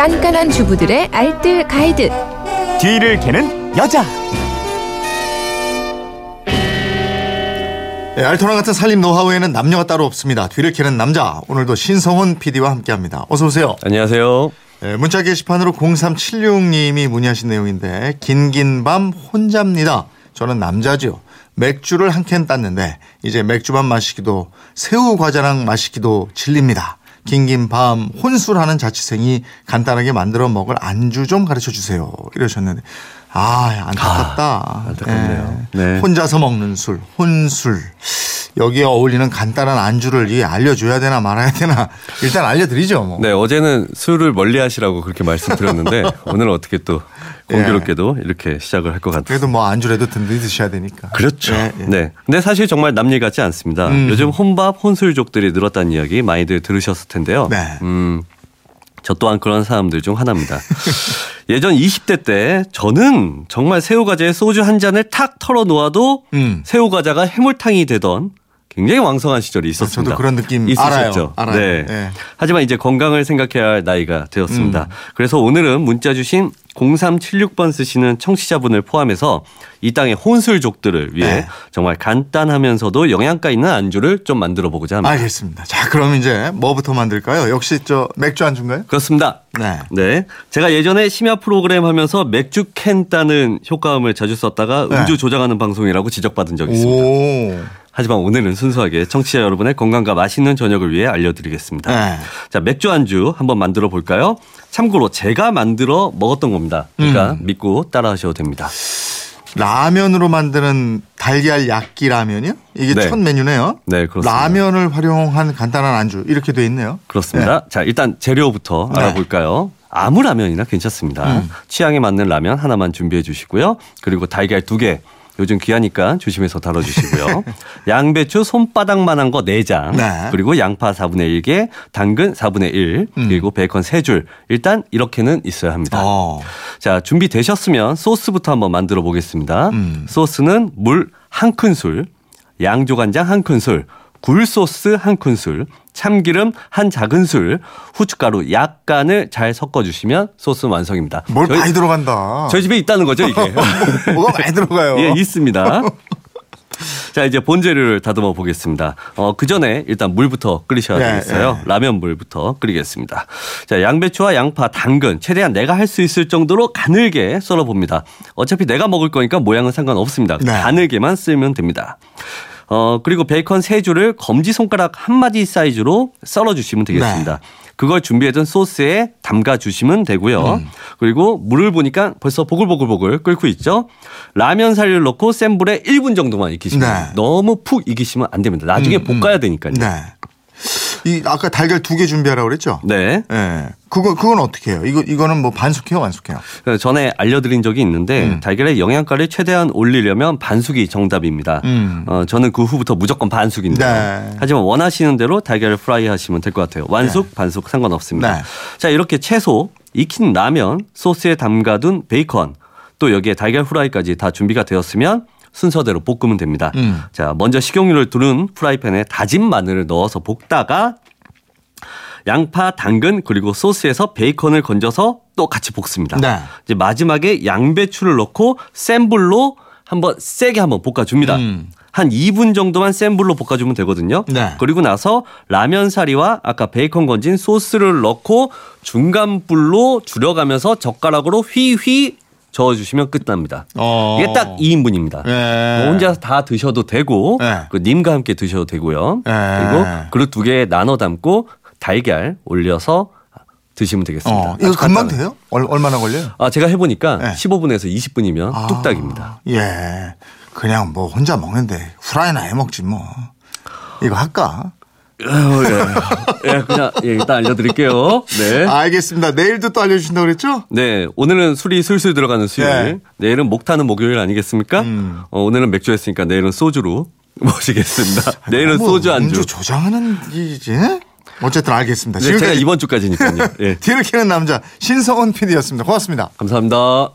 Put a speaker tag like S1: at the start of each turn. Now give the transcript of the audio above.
S1: 깐깐한 주부들의 알뜰 가이드.
S2: 뒤를 캐는 여자.
S3: 네, 알토란 같은 살림 노하우에는 남녀가 따로 없습니다. 뒤를 캐는 남자. 오늘도 신성훈 PD와 함께합니다. 어서 오세요.
S4: 안녕하세요.
S3: 네, 문자 게시판으로 0376님이 문의하신 내용인데 긴긴 밤 혼자입니다. 저는 남자죠. 맥주를 한 캔 땄는데 이제 맥주만 마시기도 새우 과자랑 마시기도 질립니다. 긴긴 밤 혼술하는 자취생이 간단하게 만들어 먹을 안주 좀 가르쳐 주세요. 이러셨는데 아 안타깝다.
S4: 아, 안타깝네요.
S3: 예.
S4: 네.
S3: 혼자서 먹는 술, 혼술. 여기에 어울리는 간단한 안주를 이 알려줘야 되나 말아야 되나 일단 알려드리죠. 뭐.
S4: 네, 어제는 술을 멀리 하시라고 그렇게 말씀드렸는데 오늘은 어떻게 또 공교롭게도 이렇게 시작을 할 것 같아요.
S3: 그래도 뭐 안주라도 든든히 드셔야 되니까.
S4: 그렇죠.
S3: 예, 예.
S4: 네. 근데 사실 정말 남일 같지 않습니다.
S3: 음.
S4: 요즘 혼밥, 혼술족들이 늘었다는 이야기 많이들 들으셨을 텐데요.
S3: 네.
S4: 음, 저 또한 그런 사람들 중 하나입니다. 예전 20대 때 저는 정말 새우과자에 소주 한 잔을 탁 털어 놓아도
S3: 음.
S4: 새우과자가 해물탕이 되던 굉장히 왕성한 시절이 있었습니다.
S3: 저도 그런 느낌
S4: 있으셨죠?
S3: 알아요. 알아요.
S4: 네.
S3: 예.
S4: 하지만 이제 건강을 생각해야 할 나이가 되었습니다.
S3: 음.
S4: 그래서 오늘은 문자 주신 0376번 쓰시는 청취자분을 포함해서 이 땅의 혼술족들을 위해
S3: 네.
S4: 정말 간단하면서도 영양가 있는 안주를 좀 만들어 보고자 합니다.
S3: 알겠습니다. 자, 그럼 이제 뭐부터 만들까요? 역시 저 맥주 안주인가요?
S4: 그렇습니다.
S3: 네.
S4: 네. 제가 예전에 심야 프로그램 하면서 맥주 캔 따는 효과음을 자주 썼다가
S3: 네.
S4: 음주 조장하는 방송이라고 지적받은 적이 있습니다.
S3: 오.
S4: 하지만 오늘은 순수하게 청취자 여러분의 건강과 맛있는 저녁을 위해 알려드리겠습니다.
S3: 네.
S4: 자, 맥주 안주 한번 만들어 볼까요? 참고로 제가 만들어 먹었던 겁니다. 그러니까
S3: 음.
S4: 믿고 따라 하셔도 됩니다.
S3: 라면으로 만드는 달걀 약기 라면이요? 이게
S4: 네.
S3: 첫 메뉴네요.
S4: 네, 그렇습니다.
S3: 라면을 활용한 간단한 안주 이렇게 돼 있네요.
S4: 그렇습니다. 자, 일단 재료부터
S3: 네.
S4: 알아볼까요? 아무 라면이나 괜찮습니다.
S3: 음.
S4: 취향에 맞는 라면 하나만 준비해 주시고요. 그리고 달걀 두 개. 요즘 귀하니까 조심해서 다뤄주시고요. 양배추 손바닥만한 거 4장.
S3: 네.
S4: 그리고 양파 4분의 1개, 당근 4분의 1,
S3: 음.
S4: 그리고 베이컨 3줄. 일단 이렇게는 있어야 합니다.
S3: 어.
S4: 자, 준비되셨으면 소스부터 한번 만들어 보겠습니다.
S3: 음.
S4: 소스는 물 한 큰술, 양조간장 한 큰술, 굴소스 한 큰술, 참기름 한 작은술, 후춧가루 약간을 잘 섞어주시면 소스 완성입니다.
S3: 뭘
S4: 저희,
S3: 많이 들어간다.
S4: 저희 집에 있다는 거죠, 이게?
S3: 뭐가 많이 들어가요.
S4: 예, 있습니다. 자, 이제 본재료를 다듬어 보겠습니다. 어, 그 전에 일단 물부터 끓이셔야
S3: 예,
S4: 되겠어요.
S3: 예.
S4: 라면 물부터 끓이겠습니다. 자, 양배추와 양파, 당근, 최대한 내가 할 수 있을 정도로 가늘게 썰어 봅니다. 어차피 내가 먹을 거니까 모양은 상관없습니다.
S3: 네.
S4: 가늘게만 쓸면 됩니다. 어, 그리고 베이컨 세 줄을 검지 손가락 한 마디 사이즈로 썰어 주시면 되겠습니다.
S3: 네.
S4: 그걸 준비해둔 소스에 담가 주시면 되고요.
S3: 음.
S4: 그리고 물을 보니까 벌써 보글보글보글 끓고 있죠. 라면 사리를 넣고 센 불에 1분 정도만 익히시면
S3: 네.
S4: 너무 푹 익히시면 안 됩니다. 나중에
S3: 음, 음.
S4: 볶아야 되니까요.
S3: 네. 이 아까 달걀 두 개 준비하라고 그랬죠?
S4: 네.
S3: 예. 그거 그건 어떻게 해요? 이거 이거는 뭐 반숙해요, 완숙해요?
S4: 그래서 전에 알려드린 적이 있는데
S3: 음.
S4: 달걀의 영양가를 최대한 올리려면 반숙이 정답입니다.
S3: 음.
S4: 어, 저는 그 후부터 무조건 반숙인데
S3: 네.
S4: 하지만 원하시는 대로 달걀을 프라이 하시면 될 것 같아요. 완숙, 반숙 상관없습니다.
S3: 네.
S4: 자 이렇게 채소, 익힌 라면, 소스에 담가둔 베이컨 또 여기에 달걀 후라이까지 다 준비가 되었으면 순서대로 볶으면 됩니다.
S3: 음.
S4: 자 먼저 식용유를 두른 프라이팬에 다진 마늘을 넣어서 볶다가 양파, 당근 그리고 소스에서 베이컨을 건져서 또 같이 볶습니다.
S3: 네.
S4: 이제 마지막에 양배추를 넣고 센 불로 한번 세게 한번 볶아줍니다.
S3: 음.
S4: 한 2분 정도만 센 불로 볶아주면 되거든요.
S3: 네.
S4: 그리고 나서 라면 사리와 아까 베이컨 건진 소스를 넣고 중간 불로 줄여가면서 젓가락으로 휘휘 저어주시면 끝납니다.
S3: 어.
S4: 이게 딱 2인분입니다.
S3: 예.
S4: 뭐 혼자 다 드셔도 되고
S3: 네.
S4: 그 님과 함께 드셔도 되고요.
S3: 네.
S4: 그리고 그릇 두 개 나눠 담고 달걀 올려서 드시면 되겠습니다.
S3: 어, 이거 금방. 돼요? 얼, 얼마나 걸려요?
S4: 아 제가 해보니까
S3: 네.
S4: 15분에서 20분이면
S3: 아,
S4: 뚝딱입니다.
S3: 예. 그냥 뭐 혼자 먹는데 후라이나 해 먹지 뭐. 이거 할까?
S4: 아유, 예. 예, 그냥 예, 일단 알려드릴게요. 네.
S3: 알겠습니다. 내일도 또 알려주신다고 그랬죠?
S4: 네, 오늘은 술이 술술 들어가는 수요일.
S3: 네.
S4: 내일은 목 타는 목요일 아니겠습니까?
S3: 음.
S4: 어, 오늘은 맥주 했으니까 내일은 소주로 모시겠습니다. 내일은
S3: 뭐
S4: 소주 안주.
S3: 음주 조장하는 이지 어쨌든 알겠습니다.
S4: 네, 제가
S3: 지금까지
S4: 이번 주까지니까요. 예.
S3: 뒤를 캐는 남자 신성원 PD였습니다. 고맙습니다.
S4: 감사합니다.